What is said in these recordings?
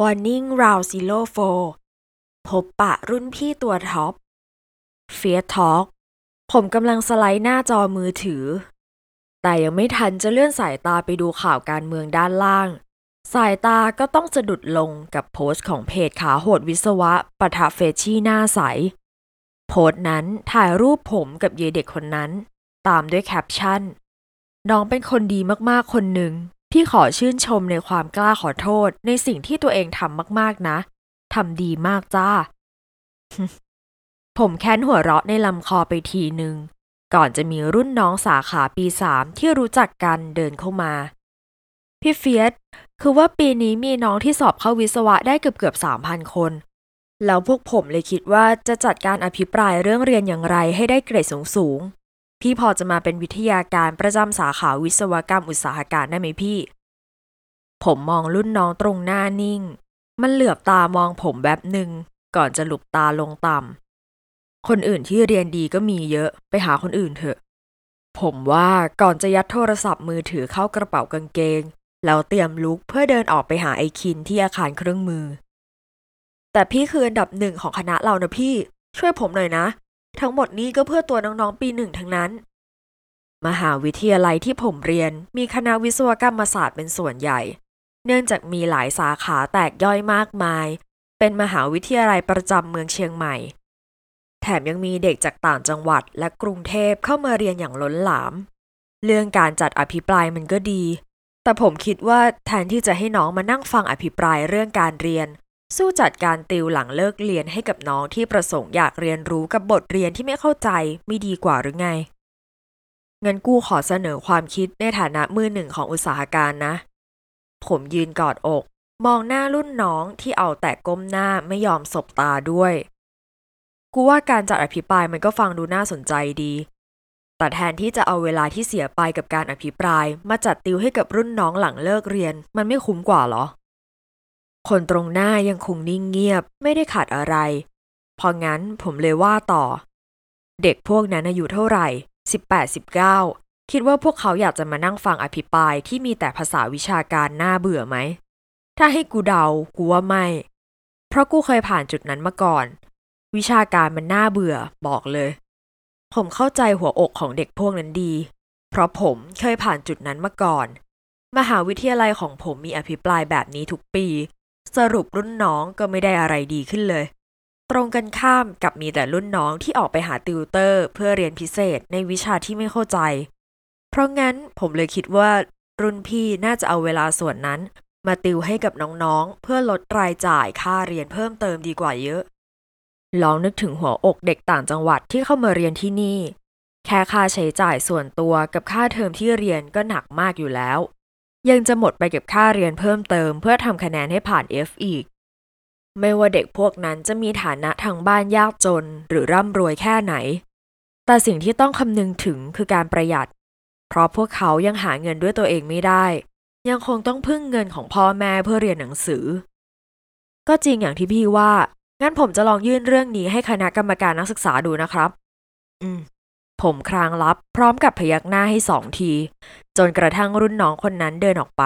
Warning Round Zero Four พบปะรุ่นพี่ตัวท็อป f e a r Talk ผมกำลังสไลด์หน้าจอมือถือ แต่ยังไม่ทันจะเลื่อนสายตาไปดูข่าวการเมืองด้านล่าง สายตาก็ต้องสะดุดลงกับโพสต์ของเพจขาโหดวิศวะปะทะเฟชชี่หน้าใส โพสต์นั้นถ่ายรูปผมกับเยเด็กคนนั้น ตามด้วยแคปชั่น น้องเป็นคนดีมากๆคนหนึ่ง พี่ขอชื่นชมในความกล้าขอโทษในสิ่งที่ตัวเองทำมากๆนะทำดีมากจ้า ผมแค้นหัวเราะในลำคอไปทีหนึ่งก่อนจะมีรุ่นน้องสาขาปีสามที่รู้จักกันเดินเข้ามา พี่เฟียสคือว่าปีนี้มีน้องที่สอบเข้าวิศวะได้เกือบเกือบสามพันคน แล้วพวกผมเลยคิดว่าจะจัดการอภิปรายเรื่องเรียนอย่างไรให้ได้เกรดสูงสูง พี่พอจะมาเป็นวิทยาการประจำสาขาวิศวกรรมอุตสาหการได้ไหมพี่ ผมมองรุ่นน้องตรงหน้านิ่ง มันเหลือบตามองผมแบบหนึ่งก่อนจะหลุบตาลงต่ำ คนอื่นที่เรียนดีก็มีเยอะไปหาคนอื่นเถอะ ผมว่าก่อนจะยัดโทรศัพท์มือถือเข้ากระเป๋ากางเกง แล้วเตรียมลุกเพื่อเดินออกไปหาไอคินที่อาคารเครื่องมือ แต่พี่คืออันดับหนึ่งของคณะเรานะพี่ ช่วยผมหน่อยนะ ทั้งหมดนี้ก็เพื่อตัวน้องๆปีหนึ่งทั้งนั้น มหาวิทยาลัยที่ผมเรียนมีคณะวิศวกรรมศาสตร์เป็นส่วนใหญ่ เนื่องจากมีหลายสาขาแตกย่อยมากมาย เป็นมหาวิทยาลัยประจำเมืองเชียงใหม่ แถมยังมีเด็กจากต่างจังหวัดและกรุงเทพเข้ามาเรียนอย่างล้นหลาม เรื่องการจัดอภิปรายมันก็ดี แต่ผมคิดว่าแทนที่จะให้น้องมานั่งฟังอภิปรายเรื่องการเรียน สู้จัดการติวหลังเลิกเรียนให้กับน้องที่ประสงค์อยากเรียนรู้กับบทเรียนที่ไม่เข้าใจไม่ดีกว่าหรือไง เงินกู้ขอเสนอความคิดในฐานะมือหนึ่งของอุตสาหการนะ ผมยืนกอดอก มองหน้ารุ่นน้องที่เอาแต่ก้มหน้าไม่ยอมสบตาด้วย กูว่าการจัดอภิปรายมันก็ฟังดูน่าสนใจดี แต่แทนที่จะเอาเวลาที่เสียไปกับการอภิปราย มาจัดติวให้กับรุ่นน้องหลังเลิกเรียน มันไม่คุ้มกว่าเหรอ คนตรงหน้ายังคงนิ่งเงียบไม่ได้ขาดอะไร พองั้นผมเลยว่าต่อ เด็กพวกนั้นอายุเท่าไหร่18 19คิดว่าพวกเขาอยากจะมานั่งฟังอภิปรายที่มีแต่ภาษาวิชาการน่าเบื่อไหม ถ้าให้กูเดา กูว่าไม่ เพราะกูเคยผ่านจุดนั้นมาก่อน วิชาการมันน่าเบื่อ บอกเลย ผมเข้าใจหัวอกของเด็กพวกนั้นดี เพราะผมเคยผ่านจุดนั้นมาก่อน มหาวิทยาลัยของผมมีอภิปรายแบบนี้ทุกปี สรุปรุ่นน้องก็ไม่ได้อะไรดีขึ้นเลย ตรงกันข้ามกับมีแต่รุ่นน้องที่ออกไปหาติวเตอร์ เพื่อเรียนพิเศษในวิชาที่ไม่เข้าใจ เพราะงั้นผมเลยคิดว่ารุ่นพี่น่าจะเอาเวลาส่วนนั้น มาติวให้กับน้องๆ เพื่อลดรายจ่ายค่าเรียนเพิ่มเติมดีกว่าเยอะ ลองนึกถึงหัวอกเด็กต่างจังหวัดที่เข้ามาเรียนที่นี่ แค่ค่าใช้จ่ายส่วนตัวกับค่าเทอมที่เรียนก็หนักมากอยู่แล้ว ยังจะหมดไปกับค่าเรียนเพิ่มเติมเพื่อทำคะแนนให้ผ่าน F อีก ไม่ว่าเด็กพวกนั้นจะมีฐานะทางบ้านยากจนหรือร่ำรวยแค่ไหน แต่สิ่งที่ต้องคำนึงถึงคือการประหยัด เพราะพวกเขายังหาเงินด้วยตัวเองไม่ได้ ยังคงต้องพึ่งเงินของพ่อแม่เพื่อเรียนหนังสือ ก็จริงอย่างที่พี่ว่า งั้นผมจะลองยื่นเรื่องนี้ให้คณะกรรมการนักศึกษาดูนะครับ อืม ผมครางรับพร้อมกับพยักหน้าให้สองที จนกระทั่งรุ่นน้องคนนั้นเดินออกไป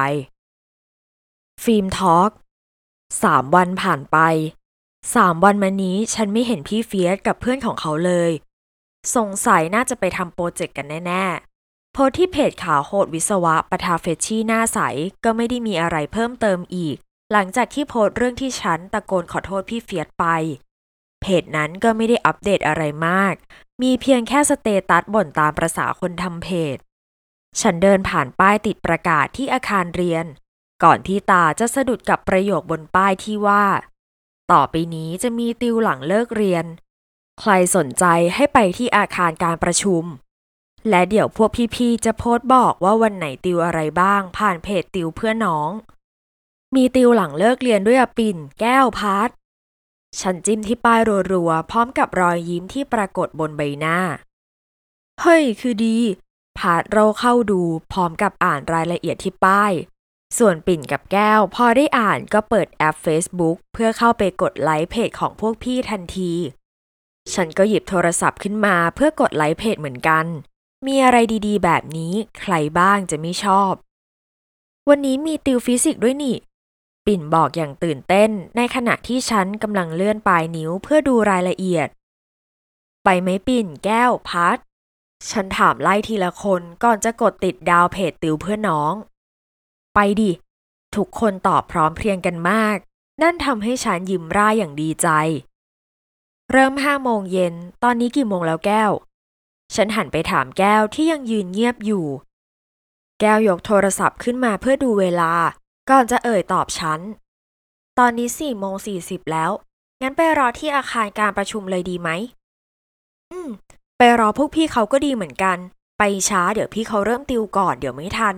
ฟิล์ม talk สามวันผ่านไป สามวันมานี้ฉันไม่เห็นพี่เฟียสกับเพื่อนของเขาเลย สงสัยน่าจะไปทำโปรเจกต์กันแน่ ๆ โพสต์ที่เพจข่าวโหดวิศวะปะทะเฟรชชี่หน้าใสก็ไม่ได้มีอะไรเพิ่มเติมอีก หลังจากที่โพสต์เรื่องที่ฉันตะโกนขอโทษพี่เฟียสไป จากนั้นก็ไม่ได้อัปเดตอะไรมาก มีเพียงแค่สเตตัสบ่นตามประสาคนทำเพจ ฉันเดินผ่านป้ายติดประกาศที่อาคารเรียน ก่อนที่ตาจะสะดุดกับประโยคบนป้ายที่ว่า ต่อไปนี้จะมีติวหลังเลิกเรียน ใครสนใจให้ไปที่อาคารการประชุม และเดี๋ยวพวกพี่ๆจะโพสต์บอกว่าวันไหนติวอะไรบ้าง ผ่านเพจติวเพื่อน้อง มีติวหลังเลิกเรียนด้วยอปิ่น แก้วพัด ฉันจิ้มที่ป้ายรัวๆ พร้อมกับรอยยิ้มที่ปรากฏบนใบหน้า เฮ้ย คือดี พาดเราเข้าดูพร้อมกับอ่านรายละเอียดที่ป้าย ส่วนปิ่นกับแก้ว พอได้อ่านก็เปิดแอป Facebook เพื่อเข้าไปกดไลค์เพจของพวกพี่ทันที ฉันก็หยิบโทรศัพท์ขึ้นมาเพื่อกดไลค์เพจเหมือนกัน มีอะไรดีๆ แบบนี้ใครบ้างจะไม่ชอบ วันนี้มีติวฟิสิกส์ด้วยนี่ ปิ่นบอกอย่างตื่นเต้น ในขณะที่ฉันกำลังเลื่อนปลายนิ้วเพื่อดูรายละเอียด ไปไหมปิ่นแก้วพัด ฉันถามไล่ทีละคนก่อนจะกดติดดาวเพจติวเพื่อน้อง ไปดิ ทุกคนตอบพร้อมเพรียงกันมาก นั่นทำให้ฉันยิ้มร่ายอย่างดีใจ เริ่มห้าโมงเย็น ตอนนี้กี่โมงแล้วแก้ว ฉันหันไปถามแก้วที่ยังยืนเงียบอยู่ แก้วยกโทรศัพท์ขึ้นมาเพื่อดูเวลา ก่อนจะเอ่ยตอบฉัน ตอนนี้สี่โมงสี่สิบแล้ว งั้นไปรอที่อาคารการประชุมเลยดีไหม อืม ไปรอพวกพี่เขาก็ดีเหมือนกัน ไปช้าเดี๋ยวพี่เขาเริ่มติวก่อนเดี๋ยวไม่ทัน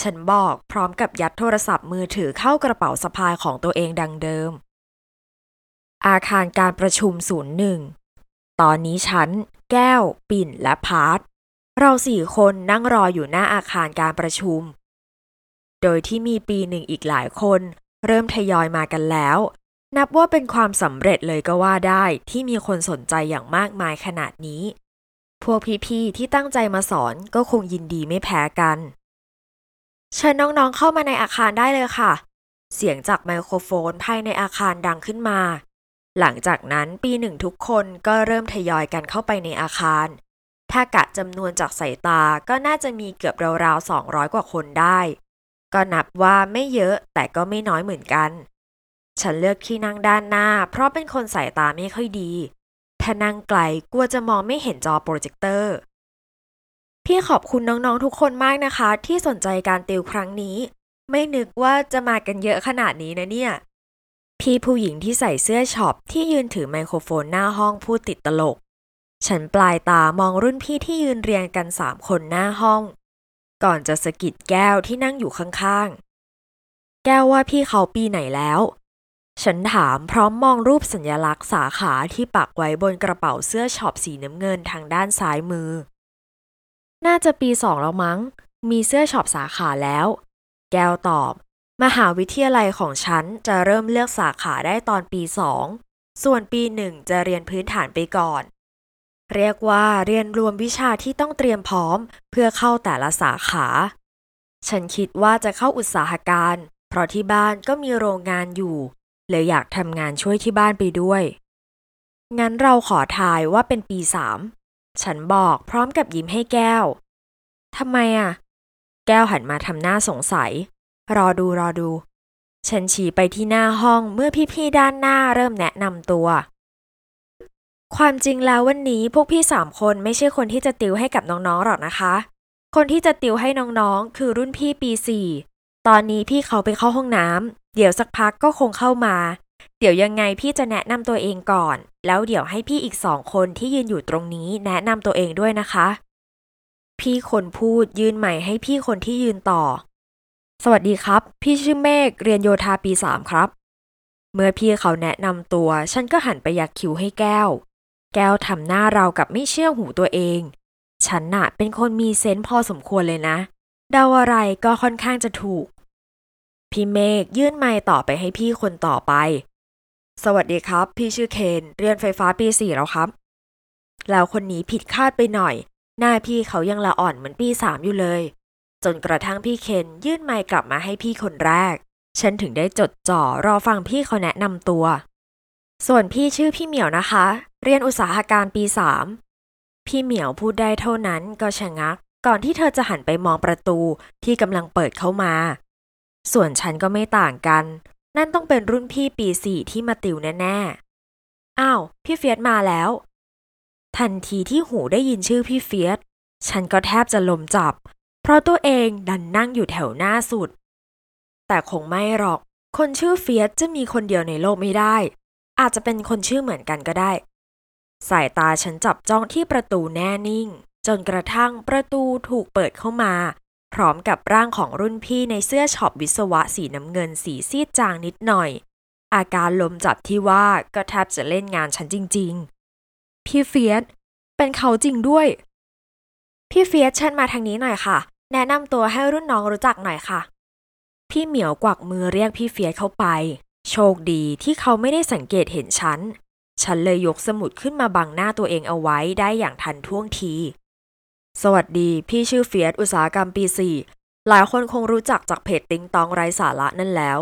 ฉันบอกพร้อมกับยัดโทรศัพท์มือถือเข้ากระเป๋าสะพายของตัวเองดังเดิม อาคารการประชุมศูนย์หนึ่ง ตอนนี้ฉัน แก้ว ปิ่นและพาร์ทเราสี่คนนั่งรออยู่หน้าอาคารการประชุม โดยที่มีปีหนึ่งอีกหลายคน เริ่มทยอยมากันแล้ว นับว่าเป็นความสำเร็จเลยก็ว่าได้ที่มีคนสนใจอย่างมากมายขนาดนี้ พวกพี่ๆที่ตั้งใจมาสอนก็คงยินดีไม่แพ้กัน เชิญน้องๆเข้ามาในอาคารได้เลยค่ะ เสียงจากไมโครโฟนภายในอาคารดังขึ้นมา หลังจากนั้นปีหนึ่งทุกคนก็เริ่มทยอยกันเข้าไปในอาคาร ถ้ากะจำนวนจากสายตาก็น่าจะมีเกือบราวๆ200 กว่าคนได้ ก็นับว่าไม่เยอะแต่ก็ไม่น้อยเหมือนกัน ฉันเลือกที่นั่งด้านหน้า เพราะเป็นคนสายตาไม่ค่อยดี ถ้านั่งไกลกลัวจะมองไม่เห็นจอโปรเจคเตอร์ พี่ขอบคุณน้องๆทุกคนมากนะคะ ที่สนใจการติวครั้งนี้ ไม่นึกว่าจะมากันเยอะขนาดนี้นะเนี่ย พี่ผู้หญิงที่ใส่เสื้อช็อปที่ยืนถือไมโครโฟนหน้าห้องพูดติดตลก ฉันปลายตามองรุ่นพี่ที่ยืนเรียงกันสามคนหน้าห้อง ก่อนจะสะกิดแก้วที่นั่งอยู่ข้างๆ แก้วว่าพี่เขาปีไหนแล้ว ฉันถามพร้อมมองรูปสัญลักษณ์สาขาที่ปักไว้บนกระเป๋าเสื้อช็อปสีน้ำเงินทางด้านซ้ายมือ น่าจะปีสองแล้วมั้ง มีเสื้อช็อปสาขาแล้ว แก้วตอบ มหาวิทยาลัยของฉันจะเริ่มเลือกสาขาได้ตอนปีสอง ส่วนปีหนึ่งจะเรียนพื้นฐานไปก่อน เรียกว่าเรียนรวมวิชาที่ต้องเตรียมพร้อม เพื่อเข้าแต่ละสาขา ฉันคิดว่าจะเข้าอุตสาหการ เพราะที่บ้านก็มีโรงงานอยู่ เลยอยากทำงานช่วยที่บ้านไปด้วย งั้นเราขอทายว่าเป็นปีสามฉันบอกพร้อมกับยิ้มให้แก้ว ทำไมอะ แก้วหันมาทำหน้าสงสัย รอดูรอดู ฉันชี้ไปที่หน้าห้องเมื่อพี่ๆด้านหน้าเริ่มแนะนำตัว ความจริงแล้ววันนี้พวกพี่สามคนไม่ใช่คนที่จะติวให้กับน้องๆหรอกนะคะ คนที่จะติวให้น้องๆ คือรุ่นพี่ปีสี่ตอนนี้พี่เขาไปเข้าห้องน้ำเดี๋ยวสักพักก็คงเข้ามา เดี๋ยวยังไงพี่จะแนะนำตัวเองก่อน แล้วเดี๋ยวให้พี่อีกสองคนที่ยืนอยู่ตรงนี้แนะนำตัวเองด้วยนะคะ พี่คนพูดยืนใหม่ให้พี่คนที่ยืนต่อ สวัสดีครับ พี่ชื่อเมฆเรียนโยธาปีสามครับ เมื่อพี่เขาแนะนำตัว ฉันก็หันไปยักคิ้วให้แก้ว แก้วทำหน้าเรากับไม่เชื่อหูตัวเอง ฉันน่ะเป็นคนมีเซนส์พอสมควรเลยนะ เดาอะไรก็ค่อนข้างจะถูก พี่เมฆยื่นไมค์ต่อไปให้พี่คนต่อไป สวัสดีครับ พี่ชื่อเคน เรียนไฟฟ้าปีสี่แล้วครับ แล้วคนนี้ผิดคาดไปหน่อย หน้าพี่เขายังละอ่อนเหมือนปีสามอยู่เลย จนกระทั่งพี่เคนยื่นไมค์กลับมาให้พี่คนแรก ฉันถึงได้จดจ่อรอฟังพี่เขาแนะนำตัว ส่วนพี่ชื่อพี่เหมียวนะคะ เรียนอุตสาหการปีสามพี่เหมียวพูดได้เท่านั้นก็ชะงัก ก่อนที่เธอจะหันไปมองประตูที่กำลังเปิดเข้ามา ส่วนฉันก็ไม่ต่างกัน นั่นต้องเป็นรุ่นพี่ปีสี่ที่มาติวแน่ๆ อ้าว พี่เฟียสมาแล้ว ทันทีที่หูได้ยินชื่อพี่เฟียสฉันก็แทบจะลมจับ เพราะตัวเองดันนั่งอยู่แถวหน้าสุด แต่คงไม่หรอก คนชื่อเฟียสจะมีคนเดียวในโลกไม่ได้ อาจจะเป็นคนชื่อเหมือนกันก็ได้ สายตาฉันจับจ้องที่ประตูแน่นิ่ง จนกระทั่งประตูถูกเปิดเข้ามา พร้อมกับร่างของรุ่นพี่ในเสื้อช็อปวิศวะสีน้ำเงินสีซีดจางนิดหน่อย อาการลมจับที่ว่าก็แทบจะเล่นงานฉันจริง ๆ พี่เฟียสเป็นเขาจริงด้วย พี่เฟียสเชิญมาทางนี้หน่อยค่ะ แนะนำตัวให้รุ่นน้องรู้จักหน่อยค่ะ พี่เหมียวกวักมือเรียกพี่เฟียสเข้าไป โชคดีที่เขาไม่ได้สังเกตเห็นฉัน ฉันเลยยกสมุดขึ้นมาบังหน้าตัวเองเอาไว้ได้อย่างทันท่วงที สวัสดี พี่ชื่อเฟียสอุตสาหกรรมปีสี่หลายคนคงรู้จักจากเพจติงตองไร้สาระนั่นแล้ว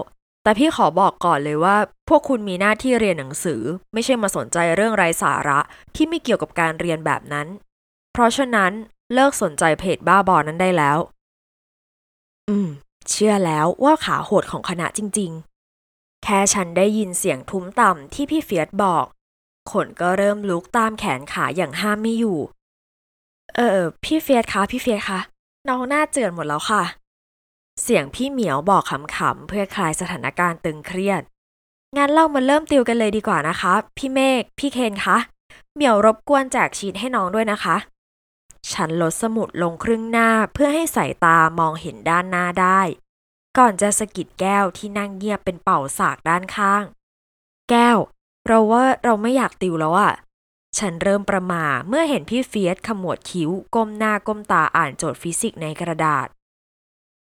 แแต่พี่ขอบอกก่อนเลยว่า พวกคุณมีหน้าที่เรียนหนังสือ ไม่ใช่มาสนใจเรื่องไร้สาระที่ไม่เกี่ยวกับการเรียนแบบนั้น เพราะฉะนั้นเลิกสนใจเพจบ้าบอนั้นได้แล้ว อืม เชื่อแล้วว่าขาโหดของคณะจริง ๆ แค่ฉันได้ยินเสียงทุ้มต่ำที่พี่เฟียสบอก ขนก็เริ่มลุกตามแขนขาอย่างห้ามไม่อยู่ เออพี่เฟียสคะพี่เฟียสคะน้องหน้าเจือนหมดแล้วค่ะ เสียงพี่เหมียวบอกขำๆเพื่อคลายสถานการณ์ตึงเครียด งั้นเรามาเริ่มติวกันเลยดีกว่านะคะ พี่เมฆพี่เคนคะเหมียวรบกวนแจกชีทให้น้องด้วยนะคะ ฉันลดสมุดลงครึ่งหน้าเพื่อให้สายตามองเห็นด้านหน้าได้ ก่อนจะสะกิดแก้วที่นั่งเงียบเป็นเป่าสากด้านข้าง แก้ว เราว่าเราไม่อยากติวแล้วอะฉันเริ่มประหม่าเมื่อเห็นพี่เฟียสขมวดคิ้ว ก้มหน้าก้มตาอ่านโจทย์ฟิสิกส์ในกระดาษ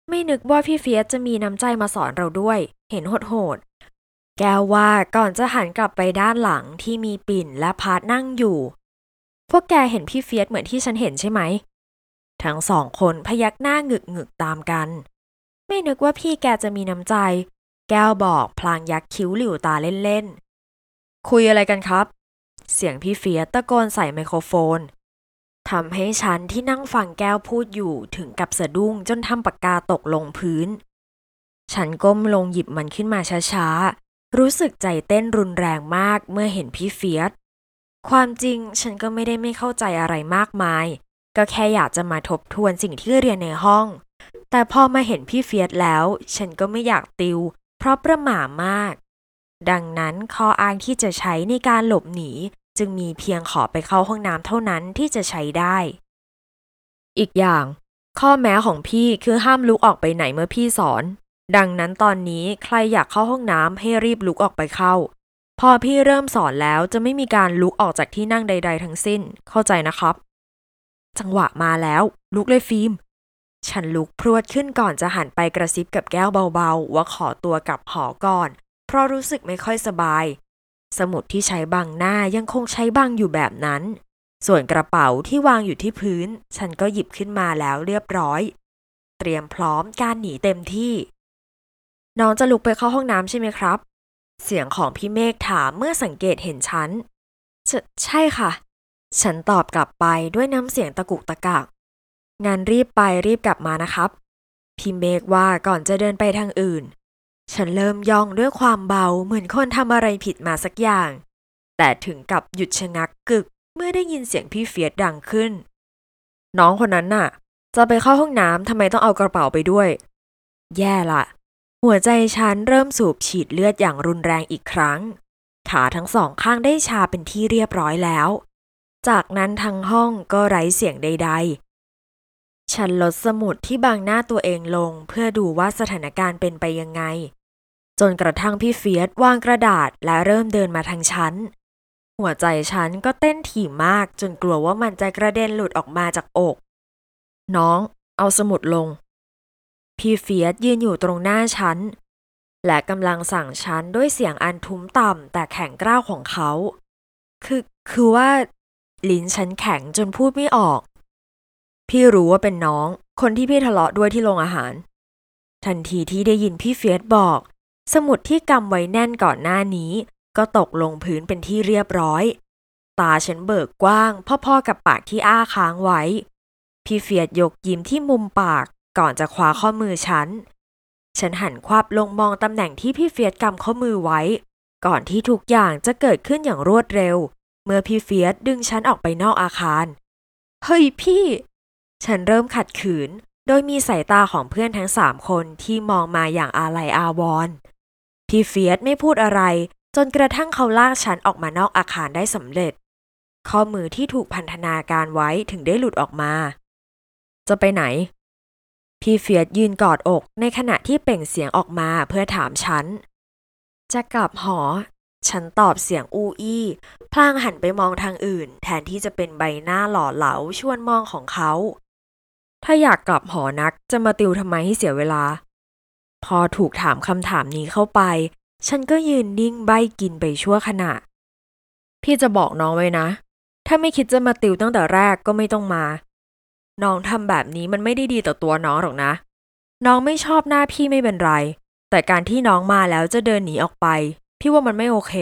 ไม่นึกว่าพี่เฟียสจะมีน้ำใจมาสอนเราด้วย เห็นโหดๆแก้วว่าก่อนจะหันกลับไปด้านหลังที่มีปิ่นและพาร์ทนั่งอยู่ พวกแกเห็นพี่เฟียสเหมือนที่ฉันเห็นใช่ไหม ทั้งสองคนพยักหน้าหงึกหงึกๆตามกัน ไม่นึกว่าพี่แกจะมีน้ำใจ แก้วบอกพลางยักคิ้วหลิวตาเล่นๆ คุยอะไรกันครับ เสียงพี่เฟียตะโกนใส่ไมโครโฟนทำให้ฉันที่นั่งฟังแก้วพูดอยู่ถึงกับสะดุ้งจนทำปากกาตกลงพื้น ฉันก้มลงหยิบมันขึ้นมาช้าๆ รู้สึกใจเต้นรุนแรงมากเมื่อเห็นพี่เฟียสความจริงฉันก็ไม่ได้ไม่เข้าใจอะไรมากมาย ก็แค่อยากจะมาทบทวนสิ่งที่เรียนในห้อง แต่พอมาเห็นพี่เฟียสแล้ว ฉันก็ไม่อยากติว เพราะประหม่ามาก ดังนั้นข้ออ้างที่จะใช้ในการหลบหนี จึงมีเพียงขอไปเข้าห้องน้ำเท่านั้นที่จะใช้ได้ อีกอย่าง ข้อแม้ของพี่คือห้ามลุกออกไปไหนเมื่อพี่สอน ดังนั้นตอนนี้ใครอยากเข้าห้องน้ำให้รีบลุกออกไปเข้า พอพี่เริ่มสอนแล้วจะไม่มีการลุกออกจากที่นั่งใด ๆ ทั้งสิ้น เข้าใจนะครับ จังหวะมาแล้ว ลุกเลยฟิล์มฉันลุกพรวดขึ้นก่อนจะหันไปกระซิบกับแก้วเบาๆ ว่าขอตัวกลับหอก่อน เพราะรู้สึกไม่ค่อยสบาย สมุดที่ใช้บังหน้ายังคงใช้บังอยู่แบบนั้น ส่วนกระเป๋าที่วางอยู่ที่พื้น ฉันก็หยิบขึ้นมาแล้วเรียบร้อย เตรียมพร้อมการหนีเต็มที่ น้องจะลุกไปเข้าห้องน้ำใช่ไหมครับ เสียงของพี่เมฆถามเมื่อสังเกตเห็นฉันใชใช่ค่ะ ฉันตอบกลับไปด้วยน้ำเสียงตะกุกตะกักงานรีบไปรีบกลับมานะครับ พี่เมฆว่าก่อนจะเดินไปทางอื่น ฉันเริ่มย่องด้วยความเบาเหมือนคนทำอะไรผิดมาสักอย่าง แต่ถึงกับหยุดชะงักกึกเมื่อได้ยินเสียงพี่เฟียสดังขึ้น น้องคนนั้นน่ะ จะไปเข้าห้องน้ำทำไมต้องเอากระเป๋าไปด้วย แย่ละ หัวใจฉันเริ่มสูบฉีดเลือดอย่างรุนแรงอีกครั้ง ขาทั้งสองข้างได้ชาเป็นที่เรียบร้อยแล้ว จากนั้นทั้งห้องก็ไร้เสียงใด ๆฉันลดสมุดที่บังหน้าตัวเองลงเพื่อดูว่าสถานการณ์เป็นไปยังไง จนกระทั่งพี่เฟียสวางกระดาษและเริ่มเดินมาทางฉัน หัวใจฉันก็เต้นถี่มากจนกลัวว่ามันจะกระเด็นหลุดออกมาจากอก น้อง เอาสมุดลง พี่เฟียสยืนอยู่ตรงหน้าฉัน และกำลังสั่งฉันด้วยเสียงอันทุ้มต่ำแต่แข็งกร้าวของเขา คือคือว่า ลิ้นฉันแข็งจนพูดไม่ออก พี่รู้ว่าเป็นน้อง คนที่พี่ทะเลาะด้วยที่โรงอาหาร ทันทีที่ได้ยินพี่เฟียสบอก สมุดที่กำไว้แน่นก่อนหน้านี้ ก็ตกลงพื้นเป็นที่เรียบร้อย ตาฉันเบิกกว้างพ่อๆกับปากที่อ้าค้างไว้ พี่เฟียสยกยิ้มที่มุมปากก่อนจะคว้าข้อมือฉัน ฉันหันควับลงมองตำแหน่งที่พี่เฟียสกำข้อมือไว้ ก่อนที่ทุกอย่างจะเกิดขึ้นอย่างรวดเร็ว เมื่อพี่เฟียสดึงฉันออกไปนอกอาคาร เฮ้ยพี่ ฉันเริ่มขัดขืน โดยมีสายตาของเพื่อนทั้งสามคนที่มองมาอย่างอาลัยอาวรณ์ พี่เฟียสไม่พูดอะไร จนกระทั่งเขาลากฉันออกมานอกอาคารได้สำเร็จ ข้อมือที่ถูกพันธนาการไว้ถึงได้หลุดออกมา จะไปไหน พี่เฟียสยืนกอดอกในขณะที่เปล่งเสียงออกมาเพื่อถามฉัน จะกลับหอ ฉันตอบเสียงอูอี้พลางหันไปมองทางอื่น แทนที่จะเป็นใบหน้าหล่อเหลาชวนมองของเขา ถ้าอยากกลับหอนักจะมาติวทำไมให้เสียเวลา พอถูกถามคำถามนี้เข้าไป ฉันก็ยืนนิ่งใบกินไปชั่วขณะ พี่จะบอกน้องไว้นะ ถ้าไม่คิดจะมาติวตั้งแต่แรกก็ไม่ต้องมา น้องทำแบบนี้มันไม่ได้ดีต่อตัวน้องหรอกนะ น้องไม่ชอบหน้าพี่ไม่เป็นไร แต่การที่น้องมาแล้วจะเดินหนีออกไป พี่ว่ามันไม่โอเค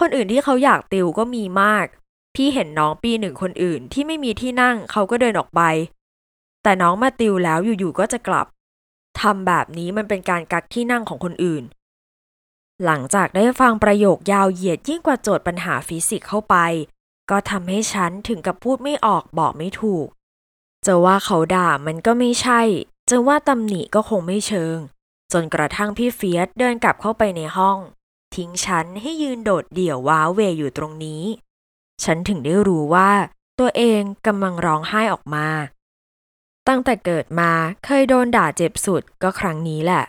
คนอื่นที่เขาอยากติวก็มีมาก พี่เห็นน้องปีหนึ่งคนอื่นที่ไม่มีที่นั่งเขาก็เดินออกไป แต่น้องมาติวแล้วอยู่ๆก็จะกลับ ทำแบบนี้มันเป็นการกั๊กที่นั่งของคนอื่น หลังจากได้ฟังประโยคยาวเหยียดยิ่งกว่าโจทย์ปัญหาฟิสิกส์เข้าไป ก็ทำให้ฉันถึงกับพูดไม่ออกบอกไม่ถูก จะว่าเขาด่ามันก็ไม่ใช่ จะว่าตำหนิก็คงไม่เชิง จนกระทั่งพี่เฟียสเดินกลับเข้าไปในห้อง ทิ้งฉันให้ยืนโดดเดี่ยวว้าเหว่อยู่ตรงนี้ ฉันถึงได้รู้ว่า ตัวเองกำลังร้องไห้ออกมา ตั้งแต่เกิดมาเคยโดนด่าเจ็บสุดก็ครั้งนี้แหละ